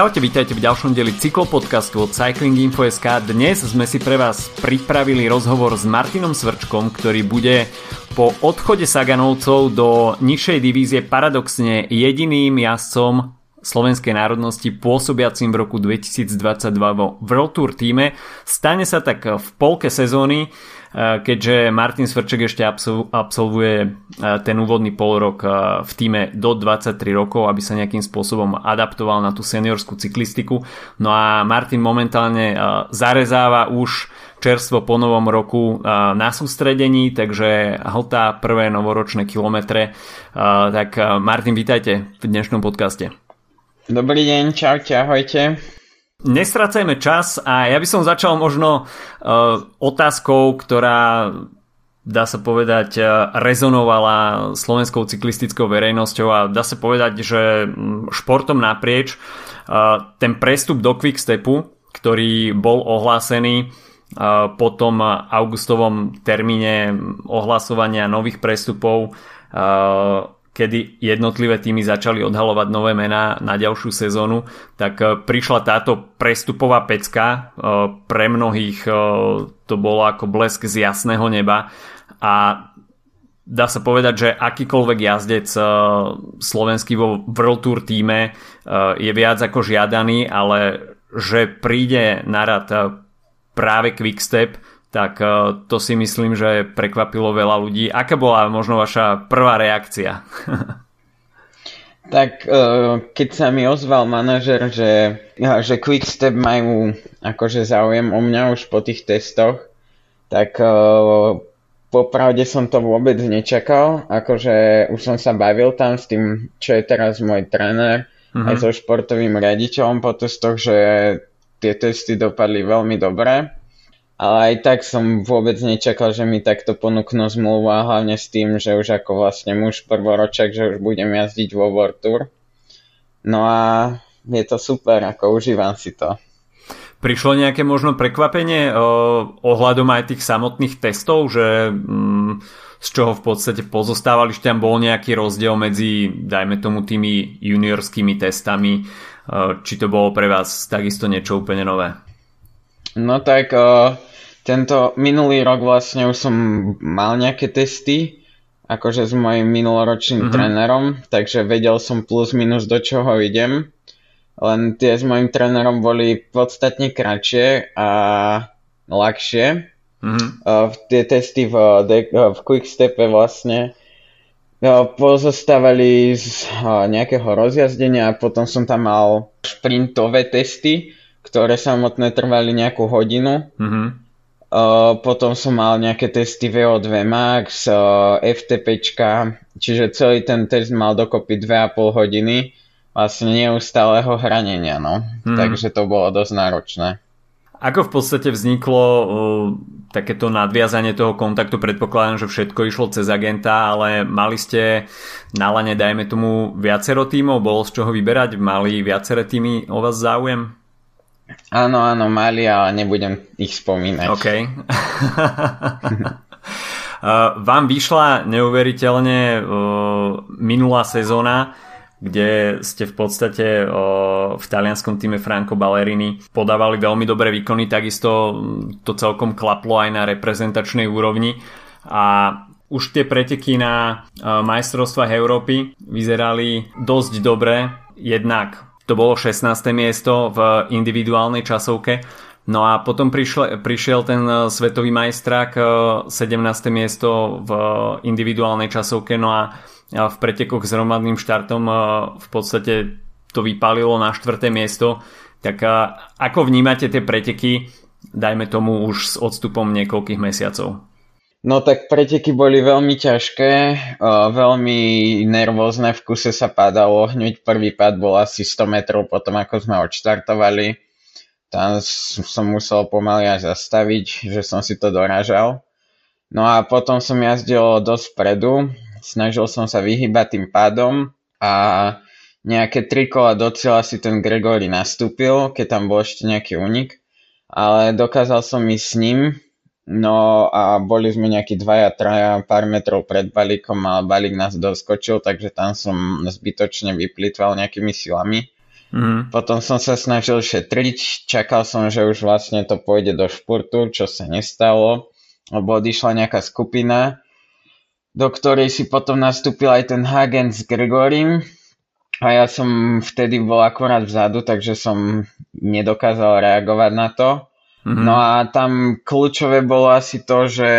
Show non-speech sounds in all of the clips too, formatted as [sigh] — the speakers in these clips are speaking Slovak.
Čaute, vítajte v ďalšom dieli cyklopodcastu od Cycling Info.sk. Dnes sme si pre vás pripravili rozhovor s Martinom Svrčkom, ktorý bude po odchode Saganovcov do nižšej divízie paradoxne jediným jazdcom slovenskej národnosti pôsobiacim v roku 2022 vo World Tour týme. Stane sa tak v polke sezóny keďže Martin Svrček ešte absolvuje eh, ten úvodný polrok eh, v týme do 23 rokov, aby sa nejakým spôsobom adaptoval na tú seniorskú cyklistiku. No a Martin momentálne zarezáva už čerstvo po novom roku na sústredení, takže hltá prvé novoročné kilometre. Tak Martin, vítajte v dnešnom podcaste. Dobrý deň, čaute, ahojte. Nestracajme čas a ja by som začal možno uh, otázkou, ktorá dá sa povedať, uh, rezonovala slovenskou cyklistickou verejnosťou a dá sa povedať, že športom naprieč. Uh, ten prestup do Quickstepu, ktorý bol ohlásený po tom augustovom termíne ohlasovania nových prestupov kedy jednotlivé týmy začali odhalovať nové mená na ďalšiu sezónu, tak e, prišla táto prestupová pecka. E, pre mnohých e, to bolo ako blesk z jasného neba a dá sa povedať, že akýkoľvek jazdec slovenský vo World Tour týme je viac ako žiadaný, ale že príde na rad práve Quickstep, tak eh, to si myslím, že prekvapilo veľa ľudí. Aká bola možno vaša prvá reakcia? [laughs] tak eh, keď sa mi ozval manažer, že, že Quickstep majú akože záujem o mňa už po tých testoch, tak eh, popravde som to vôbec nečakal. Akože už som sa bavil tam s tým, čo je teraz môj tréner, mm-hmm. aj so športovým riaditeľom po testoch, že tie testy dopadli veľmi dobre ale aj tak som vôbec nečakal, že mi takto ponúknú zmluvu a hlavne s tým, že už ako vlastne muž prvoročak, že už budem jazdiť vo World Tour. No a je to super, ako užívam si to. Prišlo nejaké možno prekvapenie o, ohľadom aj tých samotných testov, že mm, z čoho v podstate pozostávali, že tam bol nejaký rozdiel medzi, dajme tomu, tými juniorskými testami, o, či to bolo pre vás takisto niečo úplne nové? No tak o, tento minulý rok vlastne už som mal nejaké testy, akože s mojim minuloročným mm-hmm. trénerom, takže vedel som plus minus do čoho idem. Len tie s mojim trénerom boli podstatne kratšie a ľahšie. Mm-hmm. Uh, tie testy v, de- v Quickstepe vlastne uh, pozostávali z uh, nejakého rozjazdenia a potom som tam mal šprintové testy, ktoré samotné trvali nejakú hodinu. Mm-hmm Uh, potom som mal nejaké testy VO2 Max, uh, FTPčka, čiže celý ten test mal dokopy 2,5 hodiny vlastne neustáleho hranenia, no. Hmm. Takže to bolo dosť náročné. Ako v podstate vzniklo uh, takéto nadviazanie toho kontaktu? Predpokladám, že všetko išlo cez agenta, ale mali ste na lane, dajme tomu, viacero tímov? Bolo z čoho vyberať? Mali viaceré týmy o vás záujem? Áno, áno, mali, ale nebudem ich spomínať. OK. [laughs] Vám vyšla neuveriteľne minulá sezóna, kde ste v podstate v talianskom týme Franco Ballerini podávali veľmi dobré výkony, takisto to celkom klaplo aj na reprezentačnej úrovni a už tie preteky na majstrovstvách Európy vyzerali dosť dobre, jednak to bolo 16. miesto v individuálnej časovke. No a potom prišiel, prišiel ten e, svetový majstrák, 17. E, miesto v individuálnej časovke, no a v pretekoch s hromadným štartom e, v podstate to vypálilo na 4. miesto. Tak ako vnímate tie preteky, dajme tomu už s odstupom niekoľkých mesiacov? No tak preteky boli veľmi ťažké, veľmi nervózne, v kuse sa padalo, hneď prvý pad bol asi 100 metrov potom ako sme odštartovali. Tam som musel pomaly aj zastaviť, že som si to dorážal. No a potom som jazdil dosť predu, snažil som sa vyhybať tým pádom a nejaké tri kola do cieľa si ten Gregory nastúpil, keď tam bol ešte nejaký unik, ale dokázal som ísť s ním, No a boli sme nejakí dvaja, traja, pár metrov pred balíkom a balík nás doskočil, takže tam som zbytočne vyplýtval nejakými silami. Mm. Potom som sa snažil šetriť, čakal som, že už vlastne to pôjde do športu, čo sa nestalo, lebo odišla nejaká skupina, do ktorej si potom nastúpil aj ten Hagen s Gregorim a ja som vtedy bol akorát vzadu, takže som nedokázal reagovať na to. Mm-hmm. No a tam kľúčové bolo asi to, že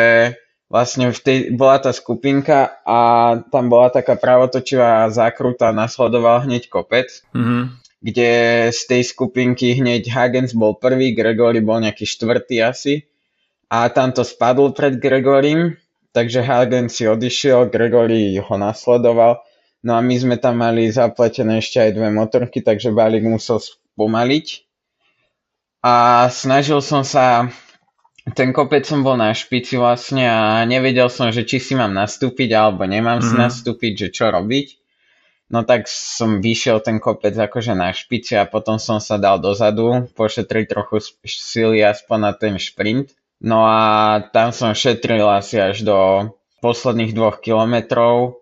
vlastne v tej, bola tá skupinka a tam bola taká pravotočivá zákruta, nasledoval hneď kopec, mm-hmm. kde z tej skupinky hneď Hagens bol prvý, Gregory bol nejaký štvrtý asi a tam to spadl pred Gregorim, takže Hagens si odišiel, Gregory ho nasledoval No a my sme tam mali zapletené ešte aj dve motorky, takže balík musel spomaliť. A snažil som sa, ten kopec som bol na špici vlastne a nevedel som, že či si mám nastúpiť alebo nemám mm-hmm. si mhm. nastúpiť, že čo robiť. No tak som vyšiel ten kopec akože na špici a potom som sa dal dozadu, pošetriť trochu sily aspoň na ten šprint. No a tam som šetril asi až do posledných dvoch kilometrov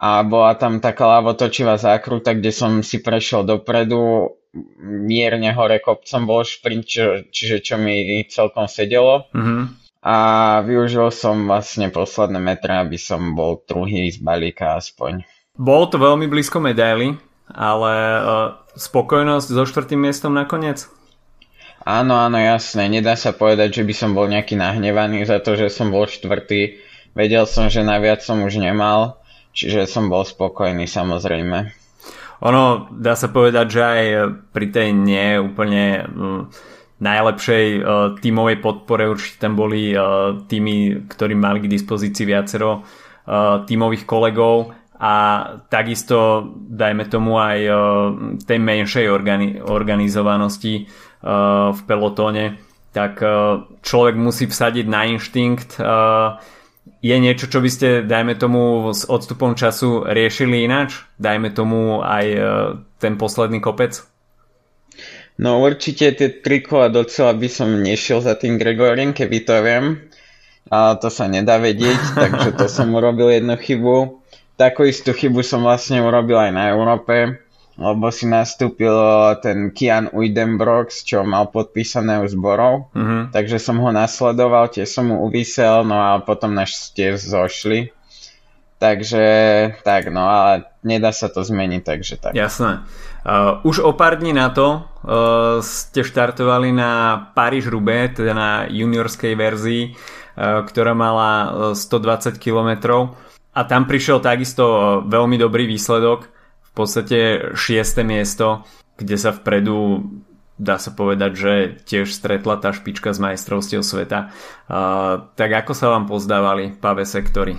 a bola tam taká lavotočivá zákruta, kde som si prešiel dopredu, mierne hore kopcom bol šprint, či, čiže čo mi celkom sedelo. Mm-hmm. A využil som vlastne posledné metre, aby som bol druhý z balíka aspoň. Bolo to veľmi blízko medaily, ale uh, spokojnosť so štvrtým miestom nakoniec? Áno, áno, jasné. Nedá sa povedať, že by som bol nejaký nahnevaný za to, že som bol štvrtý. Vedel som, že naviac som už nemal Čiže som bol spokojný samozrejme. Ono, dá sa povedať, že aj pri tej nie úplne mm, najlepšej uh, tímovej podpore určite tam boli uh, týmy, ktorí mali k dispozícii viacero uh, tímových kolegov a takisto dajme tomu aj tej menšej organi- organizovanosti v pelotóne, tak človek musí vsadiť na inštinkt je niečo, čo by ste, dajme tomu, s odstupom času riešili ináč? Dajme tomu aj e, ten posledný kopec? No určite tie tri kola docela by som nešiel za tým Gregoriem, keby to viem. Ale to sa nedá vedieť, [laughs] takže to som urobil jednu chybu. Takú istú chybu som vlastne urobil aj na Európe lebo si nastúpil eh, ten Kian Uidenbrox, čo mal podpísané u zborov, mm-hmm. takže som ho nasledoval, tiež som mu uvysel, no a potom naš tiež zošli. Takže tak, no ale nedá sa to zmeniť, takže tak. Jasné. Uh, už o pár dní na to uh, ste štartovali na Paríž-Roubaix, teda na juniorskej verzii, uh, ktorá mala 120 km a tam prišiel takisto veľmi dobrý výsledok podstate šieste miesto, kde sa vpredu dá sa povedať, že tiež stretla tá špička z majstrovstiev sveta. Uh, tak ako sa vám pozdávali pavé sektory?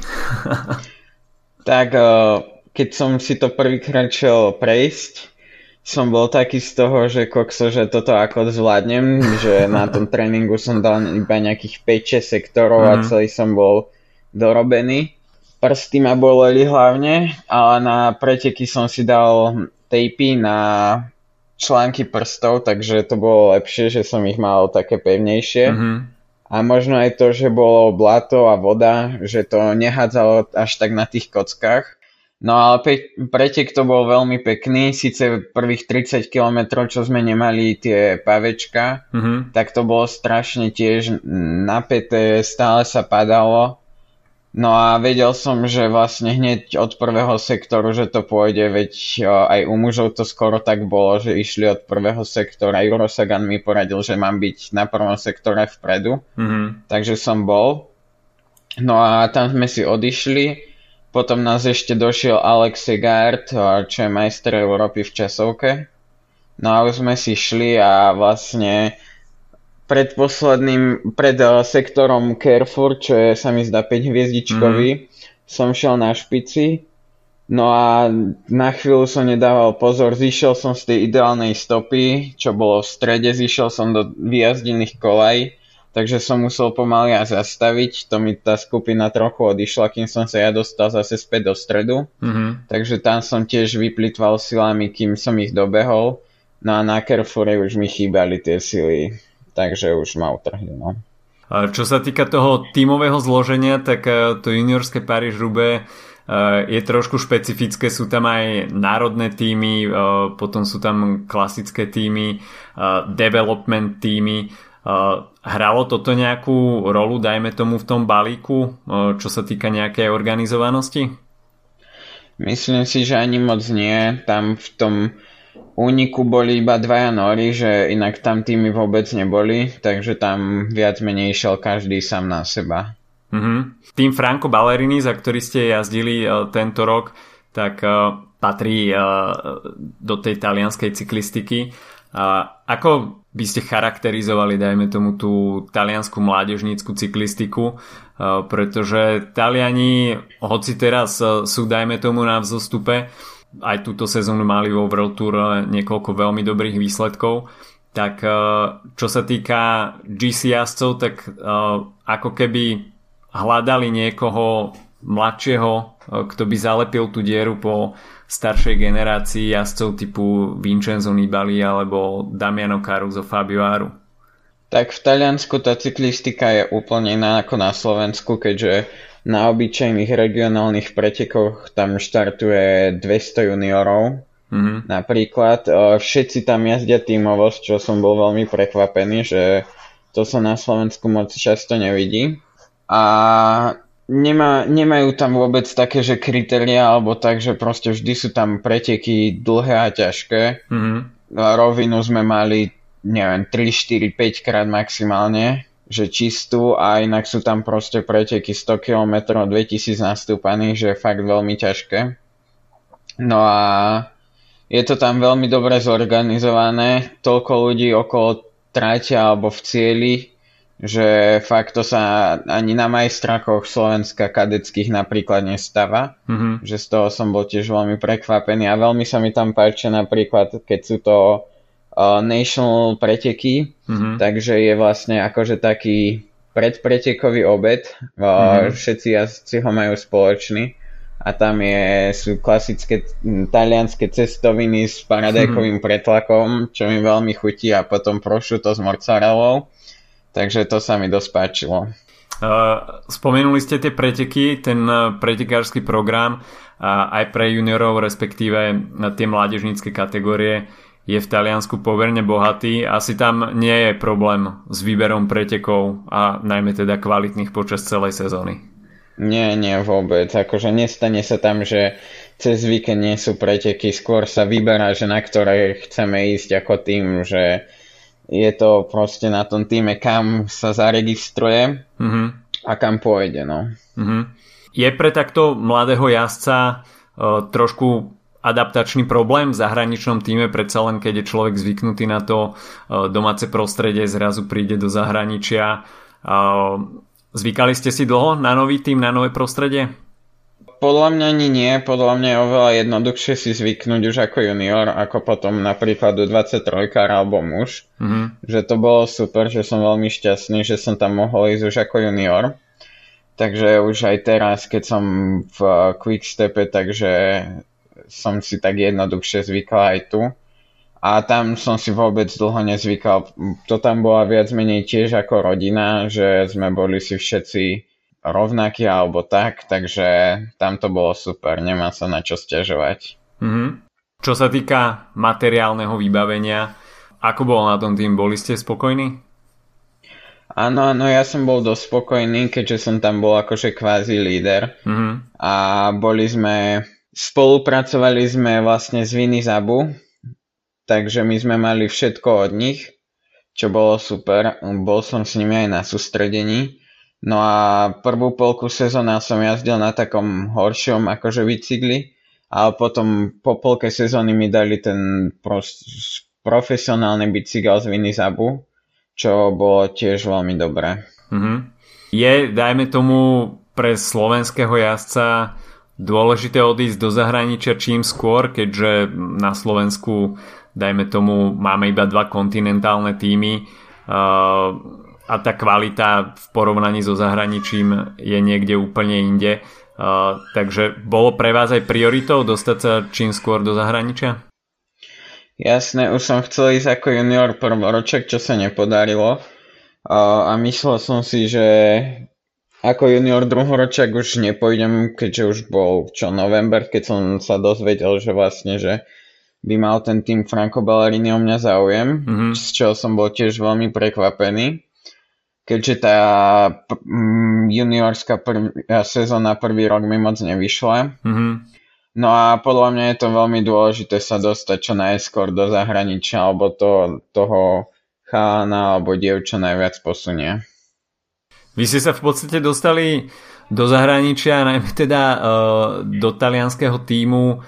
[laughs] tak uh, keď som si to prvýkrát šiel prejsť, som bol taký z toho, že kokso, že toto ako zvládnem, [laughs] že na tom tréningu som dal iba nejakých 5-6 sektorov mm-hmm. a mhm. celý som bol dorobený prsty ma boleli hlavne, ale na preteky som si dal tejpy na články prstov, takže to bolo lepšie, že som ich mal také pevnejšie. Mm-hmm. A možno aj to, že bolo blato a voda, že to nehádzalo až tak na tých kockách. No ale pe- pretek to bol veľmi pekný, síce prvých 30 km, čo sme nemali tie pavečka, mm-hmm. tak to bolo strašne tiež napäté, stále sa padalo No a vedel som, že vlastne hneď od prvého sektoru, že to pôjde, veď aj u mužov to skoro tak bolo, že išli od prvého sektora. Juro Sagan mi poradil, že mám byť na prvom sektore vpredu, mm-hmm. takže som bol. No a tam sme si odišli, potom nás ešte došiel Alex Segard, čo je majster Európy v časovke. No a už sme si šli a vlastne pred posledným, pred uh, sektorom Carrefour, čo je sa mi zdá 5 hviezdičkový, mm. som šiel na špici, no a na chvíľu som nedával pozor, zišiel som z tej ideálnej stopy, čo bolo v strede, zišiel som do vyjazdených kolaj, takže som musel pomaly a zastaviť, to mi tá skupina trochu odišla, kým som sa ja dostal zase späť do stredu, mm-hmm. takže tam som tiež vyplitval silami, kým som ich dobehol, no a na Carrefoure už mi chýbali tie sily takže už ma utrhli. No. Čo sa týka toho tímového zloženia, tak e, to juniorské Paríž Rube je trošku špecifické, sú tam aj národné týmy, potom sú tam klasické týmy, development týmy. Hralo toto nejakú rolu, dajme tomu v tom balíku, čo sa týka nejakej organizovanosti? Myslím si, že ani moc nie. Tam v tom úniku boli iba dvaja nori, že inak tam týmy vôbec neboli, takže tam viac menej išiel každý sám na seba. Mm-hmm. Tým Franco Ballerini, za ktorý ste jazdili uh, tento rok, tak uh, patrí uh, do tej talianskej cyklistiky. Uh, ako by ste charakterizovali, dajme tomu, tú taliansku mládežnícku cyklistiku? Pretože Taliani, hoci teraz sú, dajme tomu, na vzostupe, aj túto sezónu mali vo World Tour niekoľko veľmi dobrých výsledkov, tak čo sa týka GC jazdcov, tak ako keby hľadali niekoho mladšieho, kto by zalepil tú dieru po staršej generácii jazdcov typu Vincenzo Nibali alebo Damiano Caruso Fabio Aru. Tak v Taliansku tá cyklistika je úplne iná ako na Slovensku, keďže na obyčajných regionálnych pretekoch tam štartuje 200 juniorov. Mm-hmm. Napríklad e, všetci tam jazdia tímovo, čo som bol veľmi prekvapený, že to sa na Slovensku moc často nevidí a nemá, nemajú tam vôbec také, že kritéria alebo tak, že proste vždy sú tam preteky dlhé a ťažké. Mm-hmm. Rovinu sme mali, neviem, 3, 4, 5 krát maximálne, že čistú a inak sú tam proste preteky 100 km, 2000 nastúpaných, že je fakt veľmi ťažké. No a je to tam veľmi dobre zorganizované, toľko ľudí okolo tráťa alebo v cieli, že fakt to sa ani na majstrakoch Slovenska kadeckých napríklad nestáva, mm-hmm. že z toho som bol tiež veľmi prekvapený a veľmi sa mi tam páči napríklad, keď sú to uh, national preteky, mm-hmm. takže je vlastne akože taký predpretekový obed, uh, mm-hmm. všetci jazdci ho majú spoločný a tam je, sú klasické talianské cestoviny s paradajkovým mm-hmm. pretlakom, čo mi veľmi chutí a potom prošuto s mozzarellou Takže to sa mi dosť páčilo. Uh, spomenuli ste tie preteky, ten uh, pretekársky program uh, aj pre juniorov, respektíve tie mládežnícke kategórie je v Taliansku poverne bohatý. Asi tam nie je problém s výberom pretekov a najmä teda kvalitných počas celej sezóny. Nie, nie vôbec. Akože nestane sa tam, že cez víkend nie sú preteky, skôr sa vyberá, že na ktoré chceme ísť ako tým, že je to proste na tom týme, kam sa zaregistruje mm-hmm. a kam pôjde. No. Mm-hmm. Je pre takto mladého jazdca uh, trošku adaptačný problém v zahraničnom týme, predsa len keď je človek zvyknutý na to uh, domáce prostredie, zrazu príde do zahraničia. Uh, zvykali ste si dlho na nový tým, na nové prostredie? Podľa mňa ani nie, podľa mňa je oveľa jednoduchšie si zvyknúť už ako junior, ako potom napríklad do 23 alebo muž. Mm-hmm. Že to bolo super, že som veľmi šťastný, že som tam mohol ísť už ako junior. Takže už aj teraz, keď som v Quickstepe, takže som si tak jednoduchšie zvykal aj tu. A tam som si vôbec dlho nezvykal. To tam bola viac menej tiež ako rodina, že sme boli si všetci rovnaký alebo tak, takže tam to bolo super, nemá sa na čo stiažovať. Mm-hmm. Čo sa týka materiálneho vybavenia, ako bolo na tom tým? Boli ste spokojní? Áno, áno, ja som bol dosť spokojný, keďže som tam bol akože kvázi líder. Mm-hmm. A boli sme, spolupracovali sme vlastne s Viny Zabu, takže my sme mali všetko od nich, čo bolo super. Bol som s nimi aj na sústredení. No a prvú polku sezóna som jazdil na takom horšom akože bicykli, ale potom po polke sezóny mi dali ten prost, profesionálny bicykel z Vinizabu, čo bolo tiež veľmi dobré. Mm-hmm. Je, dajme tomu, pre slovenského jazdca dôležité odísť do zahraničia čím skôr, keďže na Slovensku, dajme tomu, máme iba dva kontinentálne týmy. Uh, a tá kvalita v porovnaní so zahraničím je niekde úplne inde. Uh, takže bolo pre vás aj prioritou dostať sa čím skôr do zahraničia? Jasné, už som chcel ísť ako junior prvoroček, čo sa nepodarilo. Uh, a myslel som si, že ako junior druhoročák už nepôjdem, keďže už bol čo november, keď som sa dozvedel, že vlastne, že by mal ten tým Franco Ballerini o mňa záujem, mm-hmm. z čoho som bol tiež veľmi prekvapený. Keďže tá p- juniorská prv- sezóna prvý rok mi moc nevyšla. Mm-hmm. No a podľa mňa je to veľmi dôležité sa dostať čo najskôr do zahraničia, alebo to, toho chána alebo dievča najviac posunie. Vy ste sa v podstate dostali do zahraničia, najmä teda uh, do talianského týmu uh,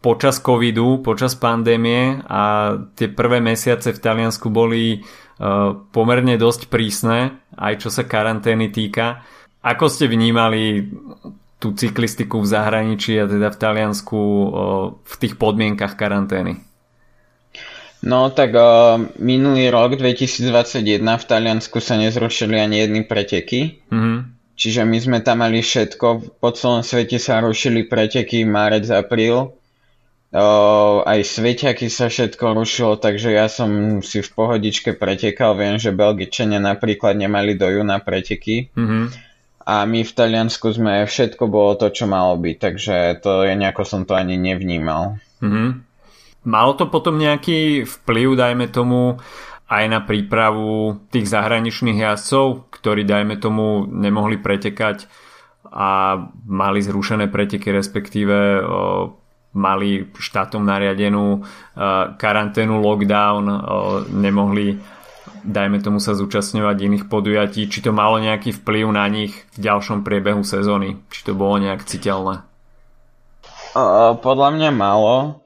počas covidu, počas pandémie a tie prvé mesiace v Taliansku boli uh, pomerne dosť prísne, aj čo sa karantény týka. Ako ste vnímali tú cyklistiku v zahraničí a teda v Taliansku v tých podmienkach karantény? No tak uh, minulý rok 2021 v Taliansku sa nezrušili ani jedny preteky. Mm-hmm. Čiže my sme tam mali všetko. Po celom svete sa rušili preteky marec, apríl. Uh, aj sveťaky sa všetko rušilo, takže ja som si v pohodičke pretekal. Viem, že Belgičania napríklad nemali do júna preteky. Mm-hmm. A my v Taliansku sme všetko bolo to, čo malo byť, takže to je nejako som to ani nevnímal. Mm-hmm. Malo to potom nejaký vplyv, dajme tomu, aj na prípravu tých zahraničných jazdcov, ktorí, dajme tomu, nemohli pretekať a mali zrušené preteky, respektíve mali štátom nariadenú o, karanténu, lockdown, nemohli dajme tomu sa zúčastňovať iných podujatí, či to malo nejaký vplyv na nich v ďalšom priebehu sezóny, či to bolo nejak citeľné? Podľa mňa malo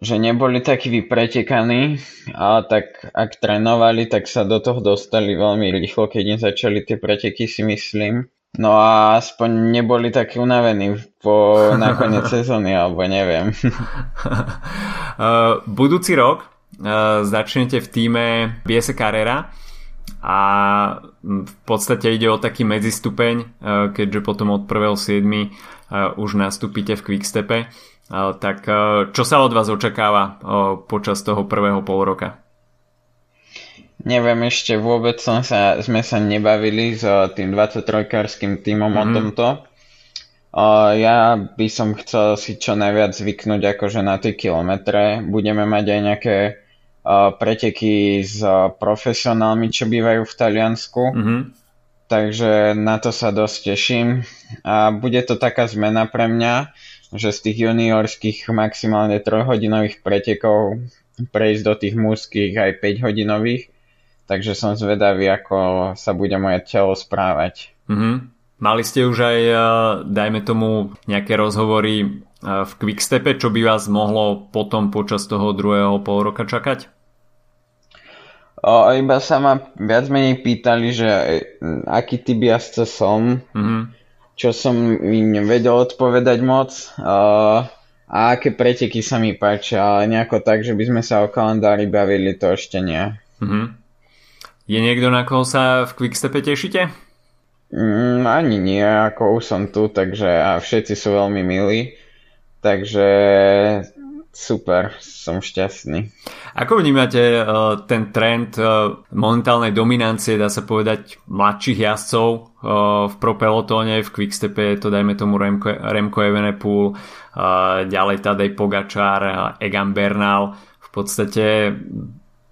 že neboli takí vypretekaní, ale tak ak trénovali, tak sa do toho dostali veľmi rýchlo, keď im začali tie preteky, si myslím. No a aspoň neboli takí unavení po nakoniec [laughs] sezóny, alebo neviem. uh, [laughs] budúci rok uh, začnete v týme Biese Carrera a v podstate ide o taký medzistupeň, uh, keďže potom od 1.7. Uh, už nastúpite v Quickstepe tak čo sa od vás očakáva počas toho prvého pol roka? Neviem, ešte vôbec som sa, sme sa nebavili s tým 23-kárským týmom mm-hmm. o mhm. tomto. Ja by som chcel si čo najviac zvyknúť akože na tie kilometre. Budeme mať aj nejaké preteky s profesionálmi, čo bývajú v Taliansku. Mm-hmm. Takže na to sa dosť teším. A bude to taká zmena pre mňa že z tých juniorských maximálne 3-hodinových pretekov prejsť do tých mužských aj 5-hodinových. Takže som zvedavý, ako sa bude moje telo správať. Mm-hmm. Mali ste už aj, eh, dajme tomu, nejaké rozhovory eh, v Quickstepe, čo by vás mohlo potom počas toho druhého pol roka čakať? O, iba sa ma viac menej pýtali, že eh, aký typ jazdca som. Mm-hmm čo som im vedel odpovedať moc uh, a aké preteky sa mi páčia, ale nejako tak, že by sme sa o kalendári bavili, to ešte nie. Mm-hmm. Je niekto, na koho sa v Quickstepe tešíte? Mm, ani nie, ako už som tu, takže a všetci sú veľmi milí, takže super, som šťastný. Ako vnímate uh, ten trend uh, momentálnej dominancie, dá sa povedať, mladších jazdcov uh, v pro pelotóne, v Quickstepe je to dajme tomu Remko, Remko Evenepoel, ďalej Tadej Pogačár, uh, Egan Bernal. V podstate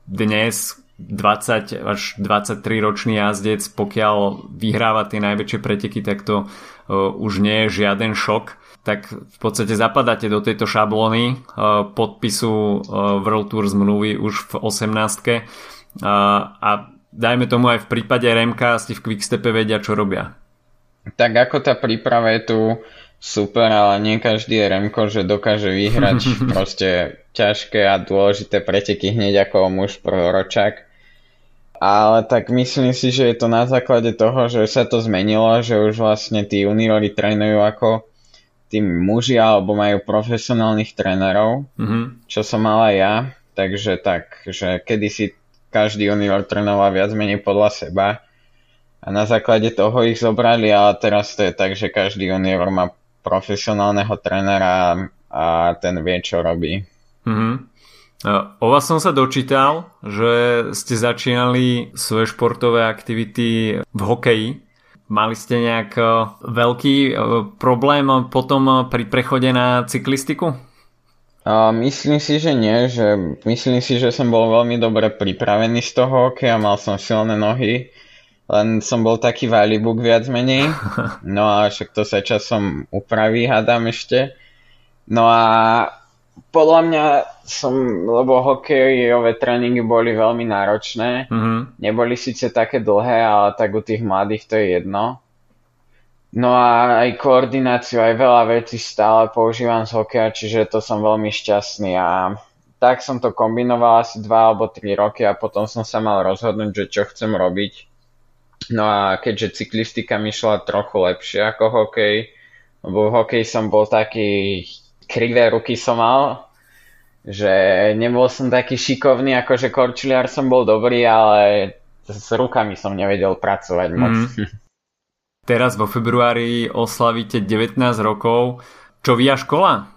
dnes 20 až 23 ročný jazdec, pokiaľ vyhráva tie najväčšie preteky, tak to už nie je žiaden šok tak v podstate zapadáte do tejto šablóny uh, podpisu uh, World Tour zmluvy už v 18. Uh, a dajme tomu aj v prípade Remka ste v Quickstepe vedia, čo robia. Tak ako tá príprava je tu super, ale nie každý je Remko, že dokáže vyhrať [laughs] proste ťažké a dôležité preteky hneď ako muž proročák. Ale tak myslím si, že je to na základe toho, že sa to zmenilo, že už vlastne tí juniori trénujú ako tí muži alebo majú profesionálnych trénerov, mm-hmm. čo som mal aj ja, takže tak, že kedysi každý junior trénoval viac menej podľa seba a na základe toho ich zobrali, ale teraz to je tak, že každý junior má profesionálneho trénera a ten vie, čo robí. Mm-hmm. O vás som sa dočítal, že ste začínali svoje športové aktivity v hokeji. Mali ste nejak veľký problém potom pri prechode na cyklistiku? Uh, myslím si, že nie, že myslím si, že som bol veľmi dobre pripravený z toho hokeja, mal som silné nohy, len som bol taký valibuk viac menej, [laughs] no a však to sa časom upraví, hádam ešte. No a podľa mňa som, lebo hokejové tréningy boli veľmi náročné, mm-hmm. neboli síce také dlhé, ale tak u tých mladých to je jedno. No a aj koordináciu, aj veľa vecí stále používam z hokeja, čiže to som veľmi šťastný a tak som to kombinoval asi 2 alebo 3 roky a potom som sa mal rozhodnúť, že čo chcem robiť. No a keďže cyklistika mi šla trochu lepšie ako hokej, lebo v hokeji som bol taký, krivé ruky som mal, že nebol som taký šikovný, akože korčuliar som bol dobrý, ale s rukami som nevedel pracovať moc. Mm. Teraz vo februári oslavíte 19 rokov. Čo via škola?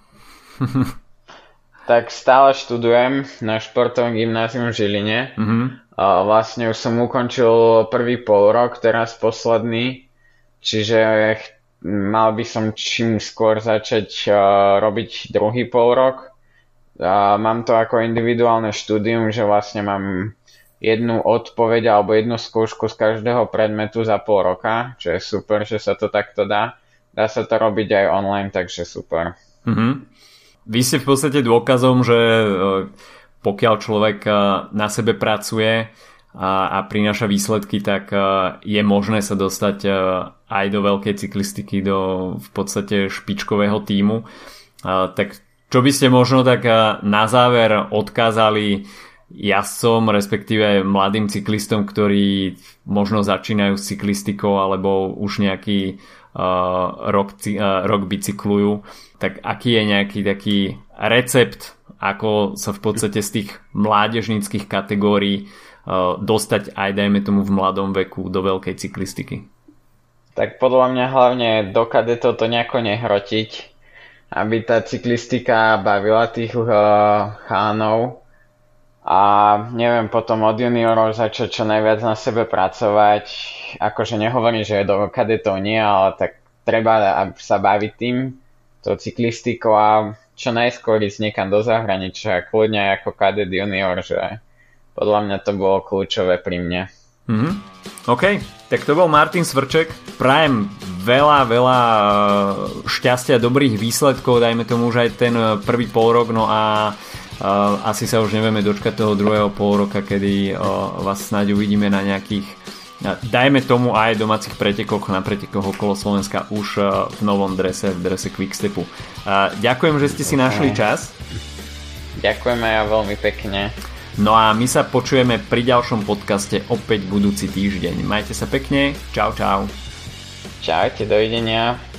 [laughs] tak stále študujem na športovom gymnázium v Žiline. Mm-hmm. A vlastne už som ukončil prvý pol rok, teraz posledný. Čiže mal by som čím skôr začať uh, robiť druhý pol rok. Uh, mám to ako individuálne štúdium, že vlastne mám jednu odpoveď alebo jednu skúšku z každého predmetu za pol roka, čo je super, že sa to takto dá. Dá sa to robiť aj online, takže super. Mm-hmm. Vy ste v podstate dôkazom, že e, pokiaľ človek e, na sebe pracuje a, a prináša výsledky, tak e, je možné sa dostať aj do veľkej cyklistiky, do v podstate špičkového týmu. Tak čo by ste možno tak na záver odkázali jazdcom, respektíve mladým cyklistom, ktorí možno začínajú s cyklistikou alebo už nejaký uh, rok, uh, rok bicyklujú, tak aký je nejaký taký recept, ako sa v podstate z tých mládežníckých kategórií dostať aj dajme tomu v mladom veku do veľkej cyklistiky? Tak podľa mňa hlavne dokade toto nejako nehrotiť, aby tá cyklistika bavila tých uh, chánov, a neviem, potom od juniorov začať čo najviac na sebe pracovať. Akože nehovorím, že do kadetov nie, ale tak treba sa baviť tým, to cyklistikou a čo najskôr ísť niekam do zahraničia, kľudne ako kadet junior, že podľa mňa to bolo kľúčové pri mne. Mm-hmm. OK, tak to bol Martin Svrček. Prajem veľa, veľa e, šťastia, dobrých výsledkov, dajme tomu už aj ten e, prvý pol rok, no a Uh, asi sa už nevieme dočkať toho druhého pol roka, kedy vás snáď uvidíme na nejakých dajme tomu aj domácich pretekoch na pretekoch okolo Slovenska už v novom drese, v drese Quickstepu. Ďakujem, že ste si našli čas. Ďakujeme ja veľmi pekne. No a my sa počujeme pri ďalšom podcaste opäť budúci týždeň. Majte sa pekne, čau čau. Čaute, dovidenia.